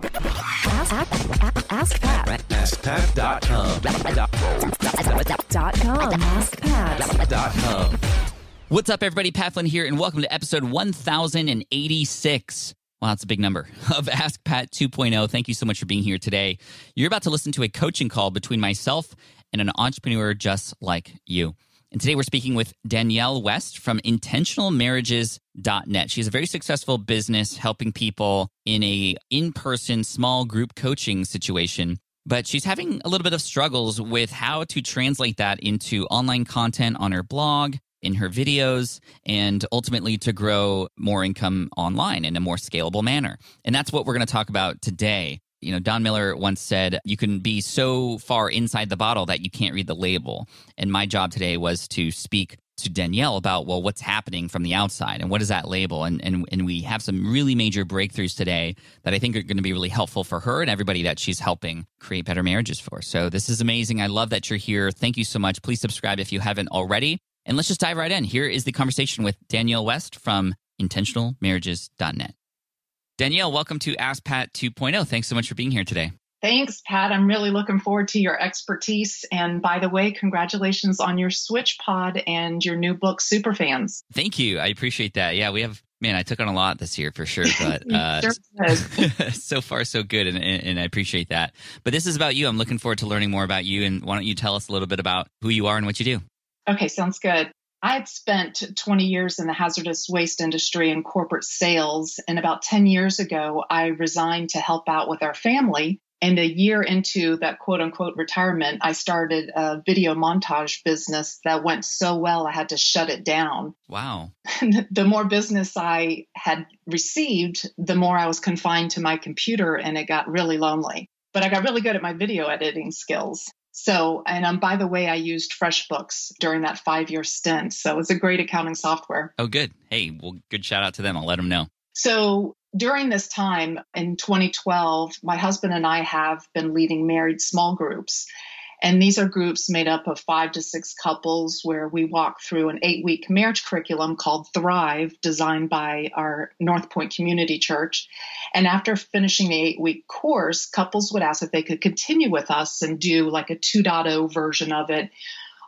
Ask, ask, ask Pat. AskPat.com. Dot com. What's up, everybody? Pat Flynn here, and welcome to episode 1086. Wow, that's a big number of Ask Pat 2.0. Thank you so much for being here today. You're about to listen to a coaching call between myself and an entrepreneur just like you. And today we're speaking with Danielle West from intentionalmarriages.net. She has a very successful business helping people in a in-person small group coaching situation. But she's having a little bit of struggles with how to translate that into online content on her blog, in her videos, and ultimately to grow more income online in a more scalable manner. And that's what we're going to talk about today. You know, Don Miller once said, you can be so far inside the bottle that you can't read the label. And my job today was to speak to Danielle about, well, what's happening from the outside and what is that label? And, and, and we have some really major breakthroughs today that I think are going to be really helpful for her and everybody that she's helping create better marriages for. So this is amazing. I love that you're here. Thank you so much. Please subscribe if you haven't already. And let's just dive right in. Here is the conversation with Danielle West from intentionalmarriages.net. Danielle, welcome to Ask Pat 2.0. Thanks so much for being here today. Thanks, Pat. I'm really looking forward to your expertise. And by the way, congratulations on your Switch Pod and your new book, Superfans. Thank you. I appreciate that. Yeah, we have, man, I took on a lot this year for sure, but uh, Sure so far so good. And, and, and I appreciate that. But this is about you. I'm looking forward to learning more about you. And why don't you tell us a little bit about who you are and what you do? okay, sounds good. I had spent 20 years in the hazardous waste industry and corporate sales. And about 10 years ago, I resigned to help out with our family. And a year into that quote unquote retirement, I started a video montage business that went so well, I had to shut it down. Wow. the more business I had received, the more I was confined to my computer and it got really lonely. But I got really good at my video editing skills. So, and um, by the way, I used FreshBooks during that five year stint. So it was a great accounting software. Oh, good. Hey, well, good shout out to them. I'll let them know. So during this time in 2012, my husband and I have been leading married small groups. And these are groups made up of five to six couples where we walk through an eight week marriage curriculum called Thrive, designed by our North Point Community Church. And after finishing the eight week course, couples would ask if they could continue with us and do like a 2.0 version of it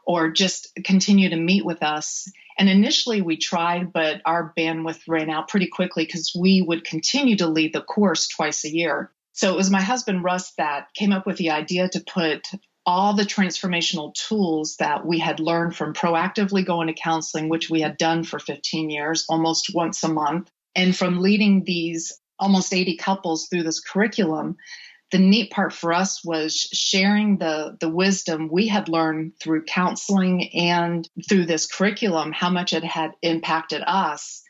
or just continue to meet with us. And initially we tried, but our bandwidth ran out pretty quickly because we would continue to lead the course twice a year. So it was my husband, Russ, that came up with the idea to put all the transformational tools that we had learned from proactively going to counseling, which we had done for 15 years, almost once a month, and from leading these almost 80 couples through this curriculum. The neat part for us was sharing the, the wisdom we had learned through counseling and through this curriculum, how much it had impacted us.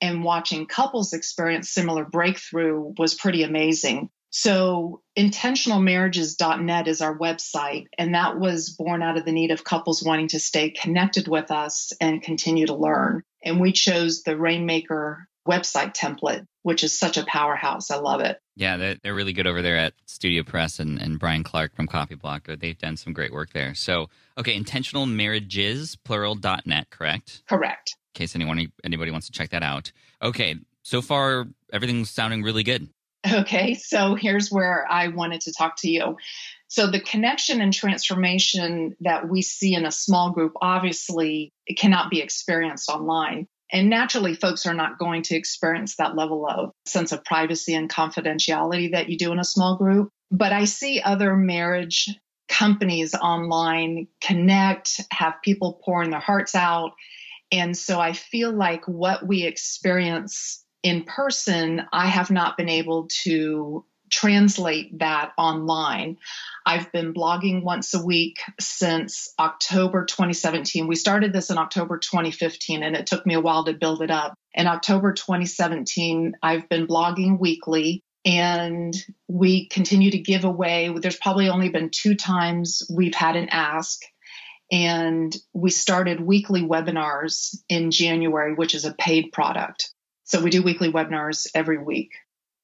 And watching couples experience similar breakthrough was pretty amazing. So, intentionalmarriages.net is our website, and that was born out of the need of couples wanting to stay connected with us and continue to learn. And we chose the Rainmaker website template, which is such a powerhouse. I love it. Yeah, they're, they're really good over there at Studio Press and, and Brian Clark from Copyblogger. They've done some great work there. So, okay, intentional marriages, plural.net, correct? Correct. In case anyone anybody wants to check that out. Okay, so far everything's sounding really good. Okay, so here's where I wanted to talk to you. So the connection and transformation that we see in a small group obviously it cannot be experienced online. And naturally, folks are not going to experience that level of sense of privacy and confidentiality that you do in a small group. But I see other marriage companies online connect, have people pouring their hearts out. And so I feel like what we experience in person, I have not been able to translate that online. I've been blogging once a week since October 2017. We started this in October 2015 and it took me a while to build it up. In October 2017, I've been blogging weekly and we continue to give away. There's probably only been two times we've had an ask. And we started weekly webinars in January, which is a paid product. So we do weekly webinars every week.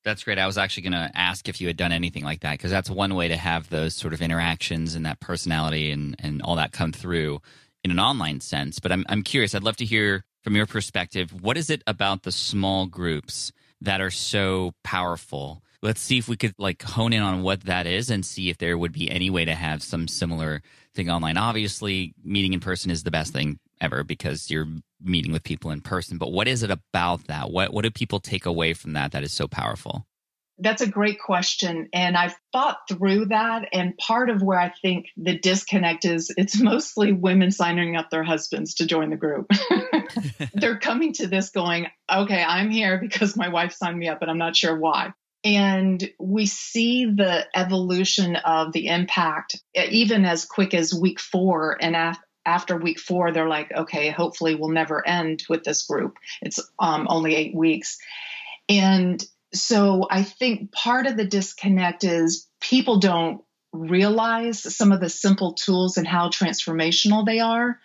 That's great. I was actually going to ask if you had done anything like that because that's one way to have those sort of interactions and that personality and, and all that come through in an online sense. But I'm, I'm curious, I'd love to hear from your perspective what is it about the small groups that are so powerful let's see if we could like hone in on what that is and see if there would be any way to have some similar thing online. Obviously, meeting in person is the best thing ever because you're meeting with people in person. But what is it about that? What what do people take away from that that is so powerful? That's a great question. And I've thought through that. And part of where I think the disconnect is it's mostly women signing up their husbands to join the group. They're coming to this going, okay, I'm here because my wife signed me up, but I'm not sure why. And we see the evolution of the impact even as quick as week four. And af- after week four, they're like, okay, hopefully we'll never end with this group. It's um, only eight weeks. And so I think part of the disconnect is people don't realize some of the simple tools and how transformational they are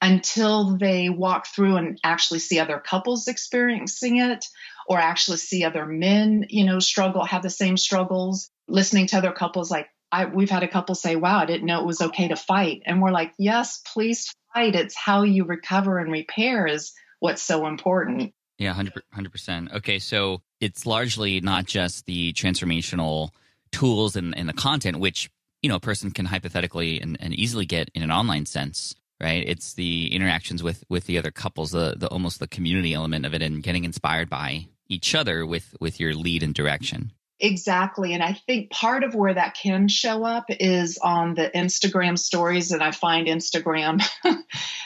until they walk through and actually see other couples experiencing it or actually see other men, you know, struggle, have the same struggles, listening to other couples like I, we've had a couple say, wow, I didn't know it was okay to fight. And we're like, yes, please fight. It's how you recover and repair is what's so important. Yeah, 100%. 100%. Okay, so it's largely not just the transformational tools and, and the content, which, you know, a person can hypothetically and, and easily get in an online sense, right? It's the interactions with, with the other couples, the, the almost the community element of it and getting inspired by each other with, with your lead and direction. Exactly. And I think part of where that can show up is on the Instagram stories. And I find Instagram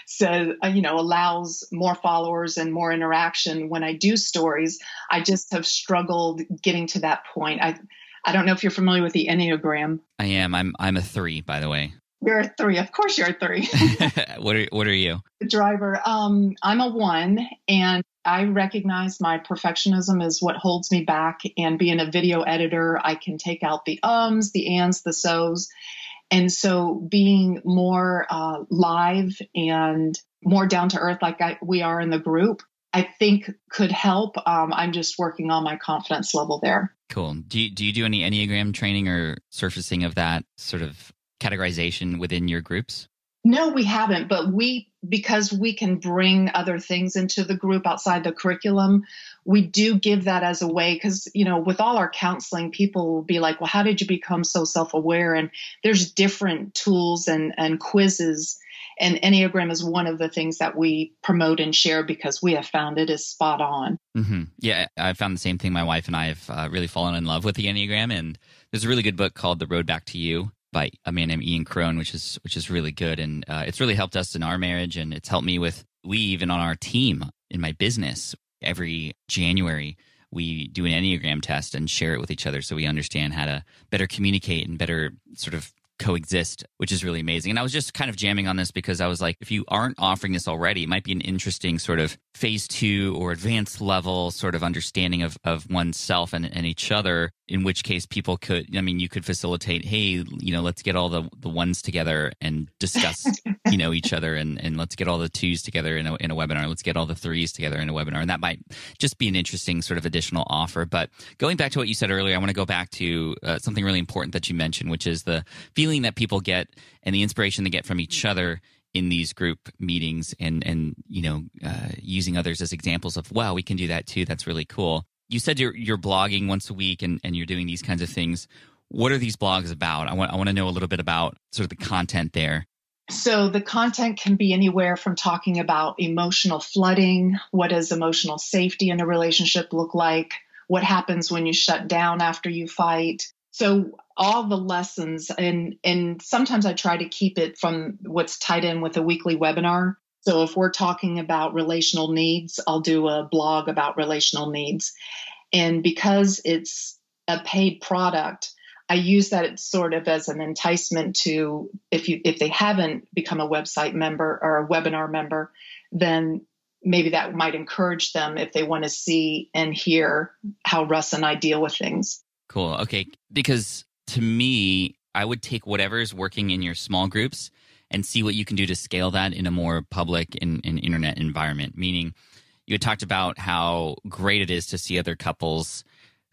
so, uh, you know, allows more followers and more interaction when I do stories. I just have struggled getting to that point. I, I don't know if you're familiar with the Enneagram. I am. I'm, I'm a three, by the way. You're a three. Of course, you're a three. what are What are you? The driver. Um, I'm a one, and I recognize my perfectionism is what holds me back. And being a video editor, I can take out the ums, the ands, the so's. And so being more uh, live and more down to earth, like I, we are in the group, I think could help. Um, I'm just working on my confidence level there. Cool. Do you, do you do any Enneagram training or surfacing of that sort of categorization within your groups? No, we haven't, but we, because we can bring other things into the group outside the curriculum, we do give that as a way. Because, you know, with all our counseling, people will be like, well, how did you become so self aware? And there's different tools and, and quizzes. And Enneagram is one of the things that we promote and share because we have found it is spot on. Mm-hmm. Yeah, I found the same thing. My wife and I have uh, really fallen in love with the Enneagram. And there's a really good book called The Road Back to You by a man named Ian Cron, which is which is really good, and uh, it's really helped us in our marriage, and it's helped me with we even on our team in my business. Every January, we do an Enneagram test and share it with each other, so we understand how to better communicate and better sort of coexist, which is really amazing. And I was just kind of jamming on this because I was like, if you aren't offering this already, it might be an interesting sort of phase two or advanced level sort of understanding of, of oneself and, and each other, in which case people could, I mean, you could facilitate, hey, you know, let's get all the, the ones together and discuss, you know, each other and, and let's get all the twos together in a, in a webinar. Let's get all the threes together in a webinar. And that might just be an interesting sort of additional offer. But going back to what you said earlier, I want to go back to uh, something really important that you mentioned, which is the feeling that people get and the inspiration they get from each other in these group meetings and and you know uh, using others as examples of wow we can do that too. That's really cool. You said you're you're blogging once a week and, and you're doing these kinds of things. What are these blogs about? I want i want to know a little bit about sort of the content there. So the content can be anywhere from talking about emotional flooding what does emotional safety in a relationship look like what happens when you shut down after you fight so all the lessons and and sometimes I try to keep it from what's tied in with a weekly webinar. So if we're talking about relational needs, I'll do a blog about relational needs. And because it's a paid product, I use that sort of as an enticement to if you if they haven't become a website member or a webinar member, then maybe that might encourage them if they want to see and hear how Russ and I deal with things. Cool. Okay. Because to me, I would take whatever is working in your small groups and see what you can do to scale that in a more public and, and internet environment. Meaning, you had talked about how great it is to see other couples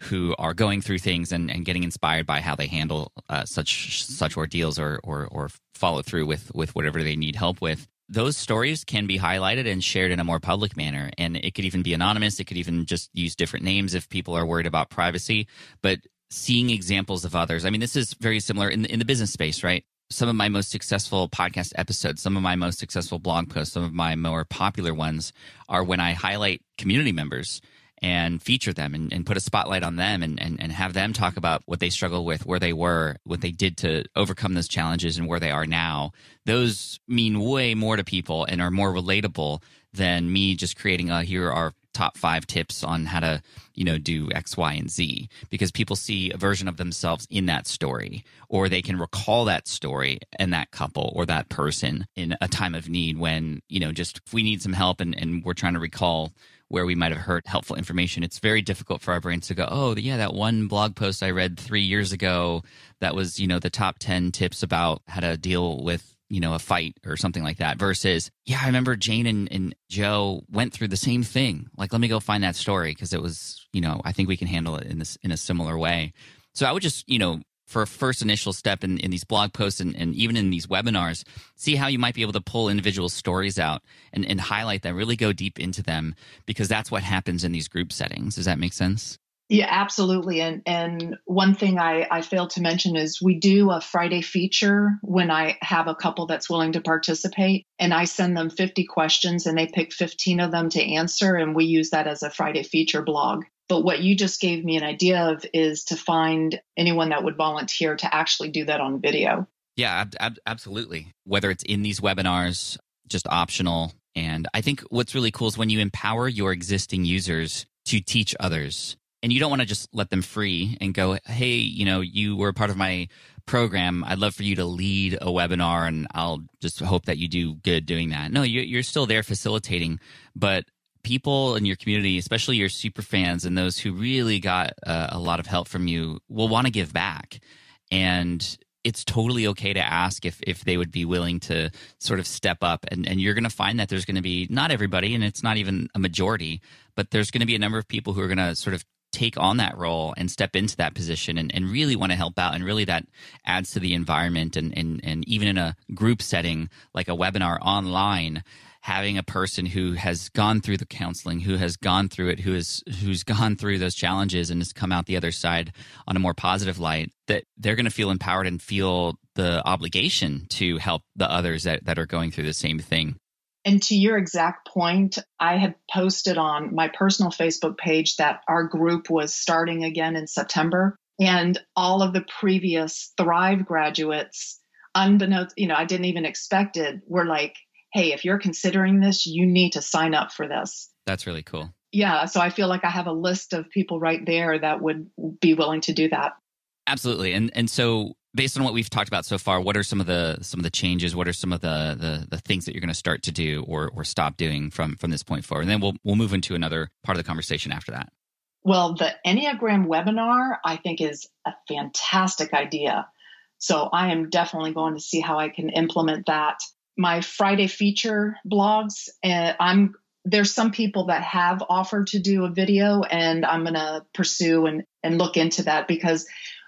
who are going through things and, and getting inspired by how they handle uh, such such ordeals or, or or follow through with with whatever they need help with. Those stories can be highlighted and shared in a more public manner, and it could even be anonymous. It could even just use different names if people are worried about privacy. But seeing examples of others. I mean, this is very similar in the, in the business space, right? Some of my most successful podcast episodes, some of my most successful blog posts, some of my more popular ones are when I highlight community members and feature them and, and put a spotlight on them and, and, and have them talk about what they struggle with, where they were, what they did to overcome those challenges, and where they are now. Those mean way more to people and are more relatable than me just creating a here are top five tips on how to you know do x y and z because people see a version of themselves in that story or they can recall that story and that couple or that person in a time of need when you know just if we need some help and, and we're trying to recall where we might have heard helpful information, it's very difficult for our brains to go, oh, yeah, that one blog post I read three years ago that was, you know, the top 10 tips about how to deal with, you know, a fight or something like that versus, yeah, I remember Jane and, and Joe went through the same thing. Like, let me go find that story because it was, you know, I think we can handle it in this in a similar way. So I would just, you know, for a first initial step in, in these blog posts and, and even in these webinars, see how you might be able to pull individual stories out and, and highlight them, really go deep into them, because that's what happens in these group settings. Does that make sense? Yeah, absolutely. And and one thing I, I failed to mention is we do a Friday feature when I have a couple that's willing to participate and I send them 50 questions and they pick 15 of them to answer and we use that as a Friday feature blog. But what you just gave me an idea of is to find anyone that would volunteer to actually do that on video. Yeah, ab- ab- absolutely. Whether it's in these webinars, just optional. And I think what's really cool is when you empower your existing users to teach others. And you don't want to just let them free and go, hey, you know, you were part of my program. I'd love for you to lead a webinar and I'll just hope that you do good doing that. No, you're still there facilitating, but people in your community, especially your super fans and those who really got uh, a lot of help from you, will want to give back. And it's totally okay to ask if, if they would be willing to sort of step up. And, and you're going to find that there's going to be not everybody, and it's not even a majority, but there's going to be a number of people who are going to sort of take on that role and step into that position and, and really want to help out and really that adds to the environment and, and, and even in a group setting like a webinar online having a person who has gone through the counseling, who has gone through it, who is who's gone through those challenges and has come out the other side on a more positive light, that they're going to feel empowered and feel the obligation to help the others that, that are going through the same thing. And to your exact point, I had posted on my personal Facebook page that our group was starting again in September. And all of the previous Thrive graduates, unbeknownst, you know, I didn't even expect it, were like, hey, if you're considering this, you need to sign up for this. That's really cool. Yeah. So I feel like I have a list of people right there that would be willing to do that. Absolutely. And and so based on what we've talked about so far, what are some of the some of the changes? What are some of the the, the things that you're going to start to do or or stop doing from from this point forward? And then we'll we'll move into another part of the conversation after that. Well, the Enneagram webinar I think is a fantastic idea. So I am definitely going to see how I can implement that my Friday feature blogs. And I'm there's some people that have offered to do a video, and I'm to pursue and and look into that because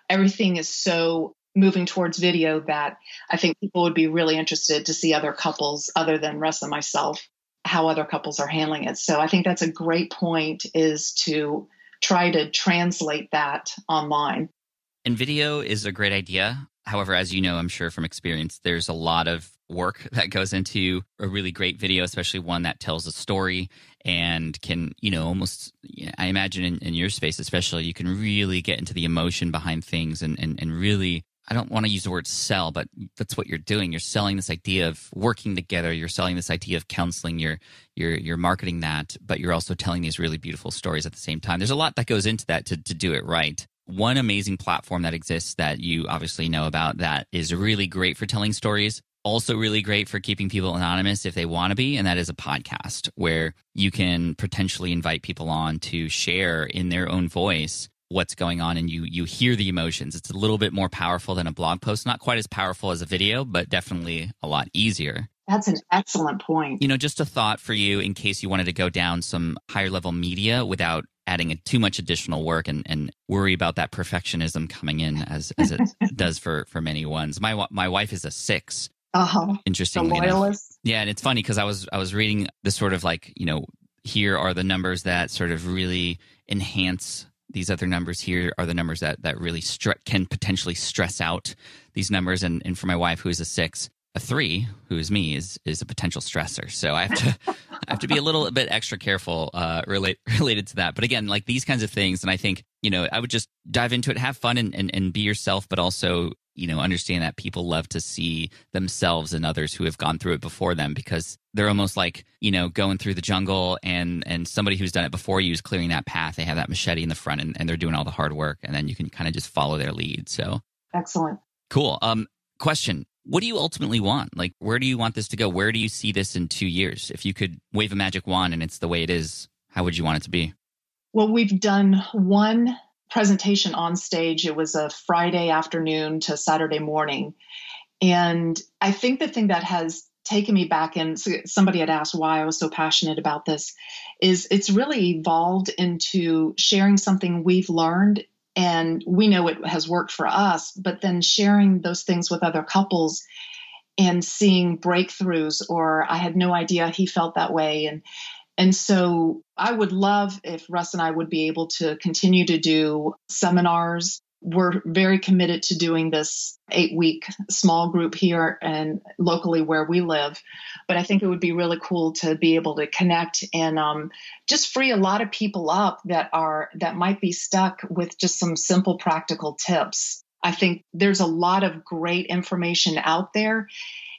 everything is so moving towards video that I think people would be really interested to see other couples other than Russ and myself how other couples are handling it. So I think that's a great point is to try to translate that online. And video is a great idea. However, as you know, I'm sure from experience, there's a lot of work that goes into a really great video, especially one that tells a story and can, you know, almost, I imagine in, in your space, especially, you can really get into the emotion behind things and, and, and really I don't want to use the word sell, but that's what you're doing. You're selling this idea of working together. You're selling this idea of counseling. You're you're you're marketing that, but you're also telling these really beautiful stories at the same time. There's a lot that goes into that to to do it right. One amazing platform that exists that you obviously know about that is really great for telling stories also really great for keeping people anonymous if they want to be, and that is a podcast where you can potentially invite people on to share in their own voice what's going on and you you hear the emotions. It's a little bit more powerful than a blog post, not quite as powerful as a video, but definitely a lot easier. That's an excellent point. You know, just a thought for you in case you wanted to go down some higher level media without adding too much additional work and, and worry about that perfectionism coming in as, as it does for, for many ones. My, my wife is a six uh-huh. Interesting. Yeah, and it's funny because I was I was reading the sort of like you know here are the numbers that sort of really enhance these other numbers here are the numbers that that really stre- can potentially stress out these numbers. And and for my wife, who is a six, a three, who is me, is is a potential stressor. So I have to I have to be a little bit extra careful uh, relate, related to that. But again, like these kinds of things, and I think you know I would just dive into it, have fun, and and, and be yourself, but also you know understand that people love to see themselves and others who have gone through it before them because they're almost like you know going through the jungle and and somebody who's done it before you is clearing that path. They have that machete in the front and, and they're doing all the hard work and then you can kind of just follow their lead. So excellent. Cool. Um question what do you ultimately want? Like, where do you want this to go? Where do you see this in two years? If you could wave a magic wand and it's the way it is, how would you want it to be? Well, we've done one presentation on stage. It was a Friday afternoon to Saturday morning. And I think the thing that has taken me back and somebody had asked why I was so passionate about this is it's really evolved into sharing something we've learned and we know it has worked for us but then sharing those things with other couples and seeing breakthroughs or i had no idea he felt that way. And and so i would love if russ and i would be able to continue to do seminars we're very committed to doing this eight week small group here and locally where we live. But I think it would be really cool to be able to connect and um, just free a lot of people up that are that might be stuck with just some simple practical tips. I think there's a lot of great information out there.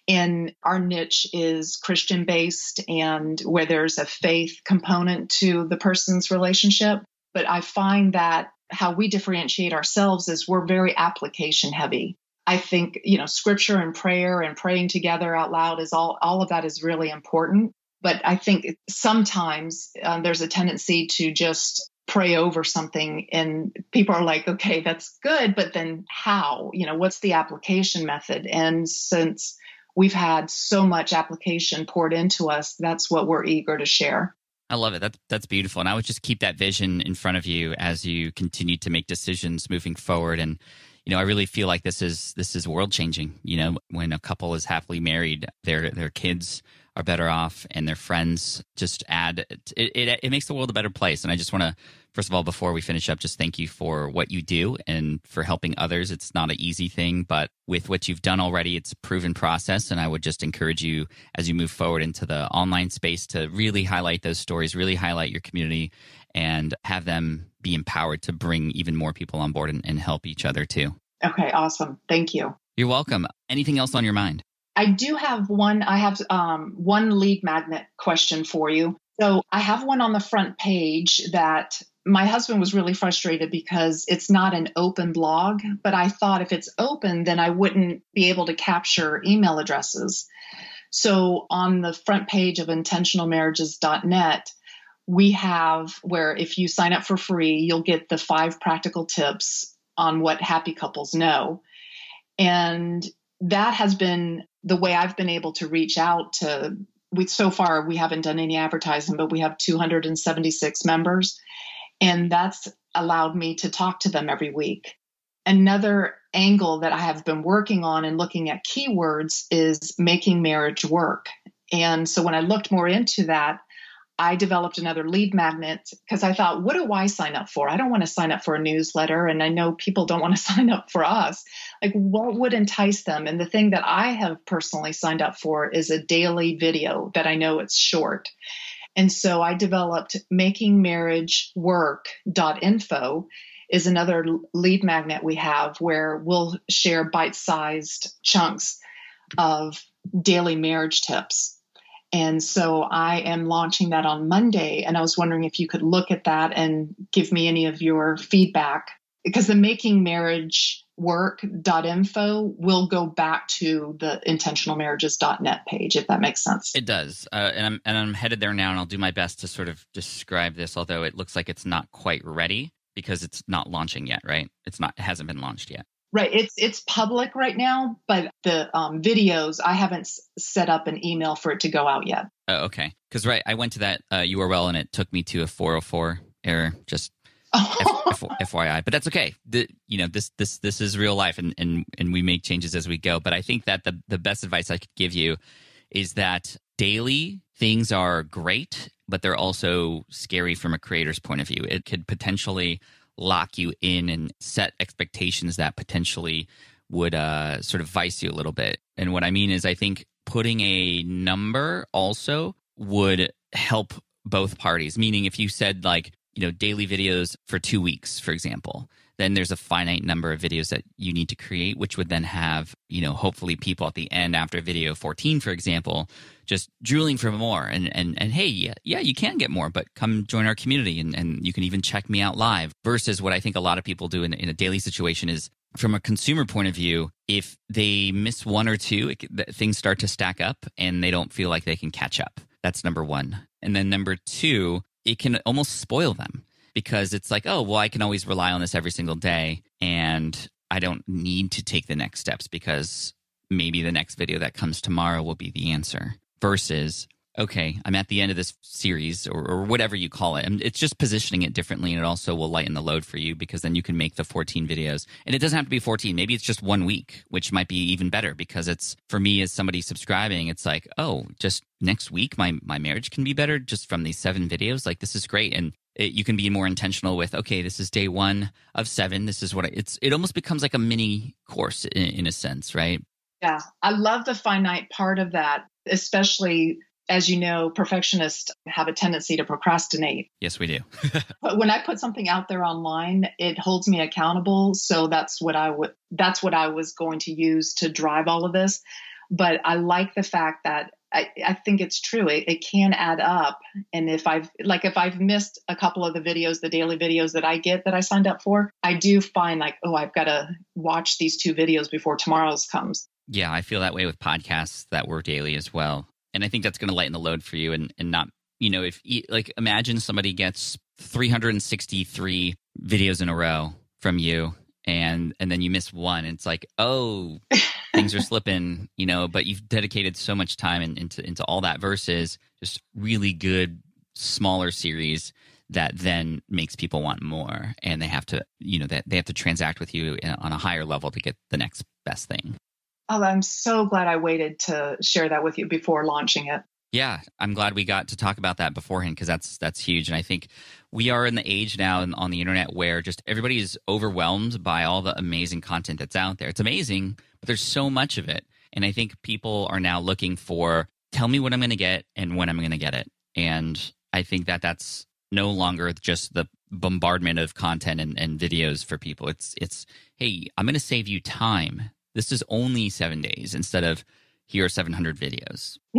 And our niche is Christian based and where there's a faith component to the person's relationship. But I find that how we differentiate ourselves is we're very application heavy. I think, you know, scripture and prayer and praying together out loud is all, all of that is really important. But I think sometimes um, there's a tendency to just pray over something and people are like, okay, that's good. But then how? You know, what's the application method? And since we've had so much application poured into us, that's what we're eager to share. I love it. That's that's beautiful. And I would just keep that vision in front of you as you continue to make decisions moving forward. And you know, I really feel like this is this is world changing. You know, when a couple is happily married, their their kids are better off, and their friends just add it. It, it makes the world a better place. And I just want to first of all, before we finish up, just thank you for what you do and for helping others. It's not an easy thing, but with what you've done already, it's a proven process. And I would just encourage you as you move forward into the online space to really highlight those stories, really highlight your community, and have them be empowered to bring even more people on board and, and help each other too. Okay, awesome. Thank you. You're welcome. Anything else on your mind? I do have one. I have um, one lead magnet question for you. So I have one on the front page that my husband was really frustrated because it's not an open blog, but I thought if it's open, then I wouldn't be able to capture email addresses. So on the front page of intentionalmarriages.net, we have where if you sign up for free, you'll get the five practical tips on what happy couples know. And that has been the way I've been able to reach out to we so far we haven't done any advertising, but we have 276 members and that's allowed me to talk to them every week. Another angle that I have been working on and looking at keywords is making marriage work. And so when I looked more into that, I developed another lead magnet because I thought, what do I sign up for? I don't want to sign up for a newsletter, and I know people don't want to sign up for us. Like, what would entice them? And the thing that I have personally signed up for is a daily video that I know it's short. And so I developed makingmarriagework.info is another lead magnet we have where we'll share bite-sized chunks of daily marriage tips. And so I am launching that on Monday. And I was wondering if you could look at that and give me any of your feedback because the making marriage work.info will go back to the intentionalmarriages.net page if that makes sense. It does. Uh, and i'm and i'm headed there now and i'll do my best to sort of describe this although it looks like it's not quite ready because it's not launching yet right? It's not it hasn't been launched yet right it's it's public right now but the um, videos i haven't s- set up an email for it to go out yet oh, okay because right i went to that uh, url and it took me to a 404 error just F- F- FYI, but that's okay. The, you know, this this this is real life, and and and we make changes as we go. But I think that the the best advice I could give you is that daily things are great, but they're also scary from a creator's point of view. It could potentially lock you in and set expectations that potentially would uh, sort of vice you a little bit. And what I mean is, I think putting a number also would help both parties. Meaning, if you said like, you know, daily videos for two weeks, for example, then there's a finite number of videos that you need to create, which would then have, you know, hopefully people at the end after video 14, for example, just drooling for more. And and and hey, yeah, yeah, you can get more, but come join our community and, and you can even check me out live. Versus what I think a lot of people do in, in a daily situation is from a consumer point of view, if they miss one or two, it, things start to stack up and they don't feel like they can catch up. That's number one. And then number two, it can almost spoil them because it's like, oh, well, I can always rely on this every single day and I don't need to take the next steps because maybe the next video that comes tomorrow will be the answer versus okay, I'm at the end of this series or, or, whatever you call it. And it's just positioning it differently. And it also will lighten the load for you because then you can make the 14 videos. And it doesn't have to be 14. Maybe it's just one week, which might be even better because it's for me as somebody subscribing, it's like, oh, just next week, my, my marriage can be better just from these seven videos. Like this is great. And it, you can be more intentional with okay this is day one of seven this is what I, it's it almost becomes like a mini course in, in a sense right yeah i love the finite part of that especially as you know perfectionists have a tendency to procrastinate yes we do but when i put something out there online it holds me accountable so that's what i would that's what i was going to use to drive all of this but i like the fact that I, I think it's true. It, it can add up. And if I've, like, if I've missed a couple of the videos, the daily videos that I get that I signed up for, I do find like, oh, I've got to watch these two videos before tomorrow's comes. Yeah, I feel that way with podcasts that were daily as well. And I think that's going to lighten the load for you and, and not, you know, if, like, imagine somebody gets 363 videos in a row from you and and then you miss one it's like oh things are slipping you know but you've dedicated so much time in, into into all that versus just really good smaller series that then makes people want more and they have to you know that they have to transact with you eh, on a higher level to get the next best thing oh i'm so glad i waited to share that with you before launching it yeah, I'm glad we got to talk about that beforehand because that's that's huge, and I think we are in the age now on the internet where just everybody is overwhelmed by all the amazing content that's out there. It's amazing, but there's so much of it, and I think people are now looking for tell me what I'm going to get and when I'm going to get it, and I think that that's no longer just the bombardment of content and, and videos for people. It's it's hey, I'm going to save you time. This is only seven days instead of here are 700 videos.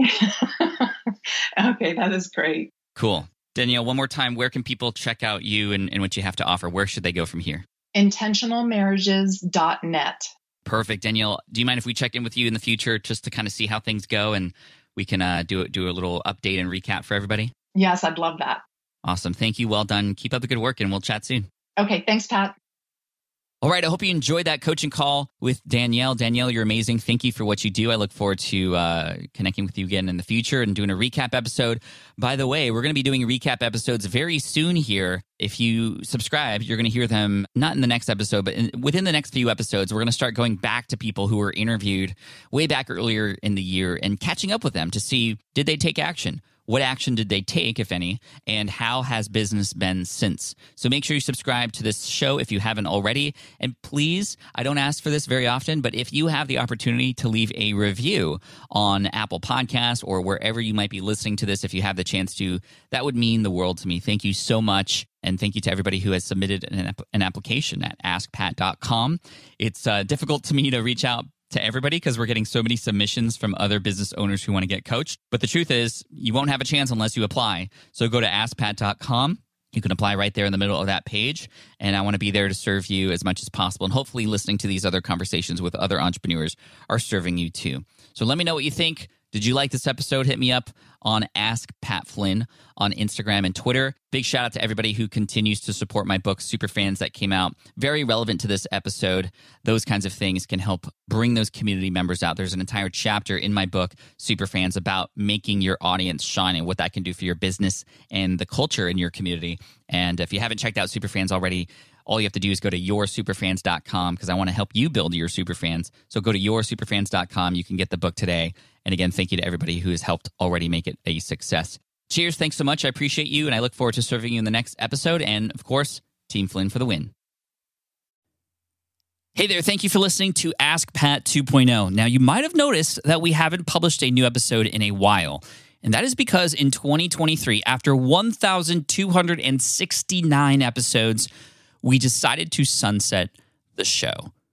okay, that is great. Cool. Danielle, one more time, where can people check out you and, and what you have to offer? Where should they go from here? Intentionalmarriages.net. Perfect. Danielle, do you mind if we check in with you in the future just to kind of see how things go and we can uh, do, do a little update and recap for everybody? Yes, I'd love that. Awesome. Thank you. Well done. Keep up the good work and we'll chat soon. Okay. Thanks, Pat. All right. I hope you enjoyed that coaching call with Danielle. Danielle, you're amazing. Thank you for what you do. I look forward to uh, connecting with you again in the future and doing a recap episode. By the way, we're going to be doing recap episodes very soon here. If you subscribe, you're going to hear them not in the next episode, but in, within the next few episodes. We're going to start going back to people who were interviewed way back earlier in the year and catching up with them to see did they take action? What action did they take, if any, and how has business been since? So make sure you subscribe to this show if you haven't already. And please, I don't ask for this very often, but if you have the opportunity to leave a review on Apple Podcasts or wherever you might be listening to this, if you have the chance to, that would mean the world to me. Thank you so much. And thank you to everybody who has submitted an, an application at askpat.com. It's uh, difficult to me to reach out to everybody because we're getting so many submissions from other business owners who want to get coached. But the truth is, you won't have a chance unless you apply. So go to askpat.com. You can apply right there in the middle of that page. And I want to be there to serve you as much as possible. And hopefully, listening to these other conversations with other entrepreneurs are serving you too. So let me know what you think. Did you like this episode? Hit me up on Ask Pat Flynn on Instagram and Twitter. Big shout out to everybody who continues to support my book, Superfans, that came out. Very relevant to this episode. Those kinds of things can help bring those community members out. There's an entire chapter in my book, Superfans, about making your audience shine and what that can do for your business and the culture in your community. And if you haven't checked out Superfans already, all you have to do is go to yoursuperfans.com because I want to help you build your superfans. So go to yoursuperfans.com. You can get the book today. And again, thank you to everybody who has helped already make it a success. Cheers. Thanks so much. I appreciate you. And I look forward to serving you in the next episode. And of course, Team Flynn for the win. Hey there, thank you for listening to Ask Pat 2.0. Now, you might have noticed that we haven't published a new episode in a while. And that is because in 2023, after 1,269 episodes, we decided to sunset the show.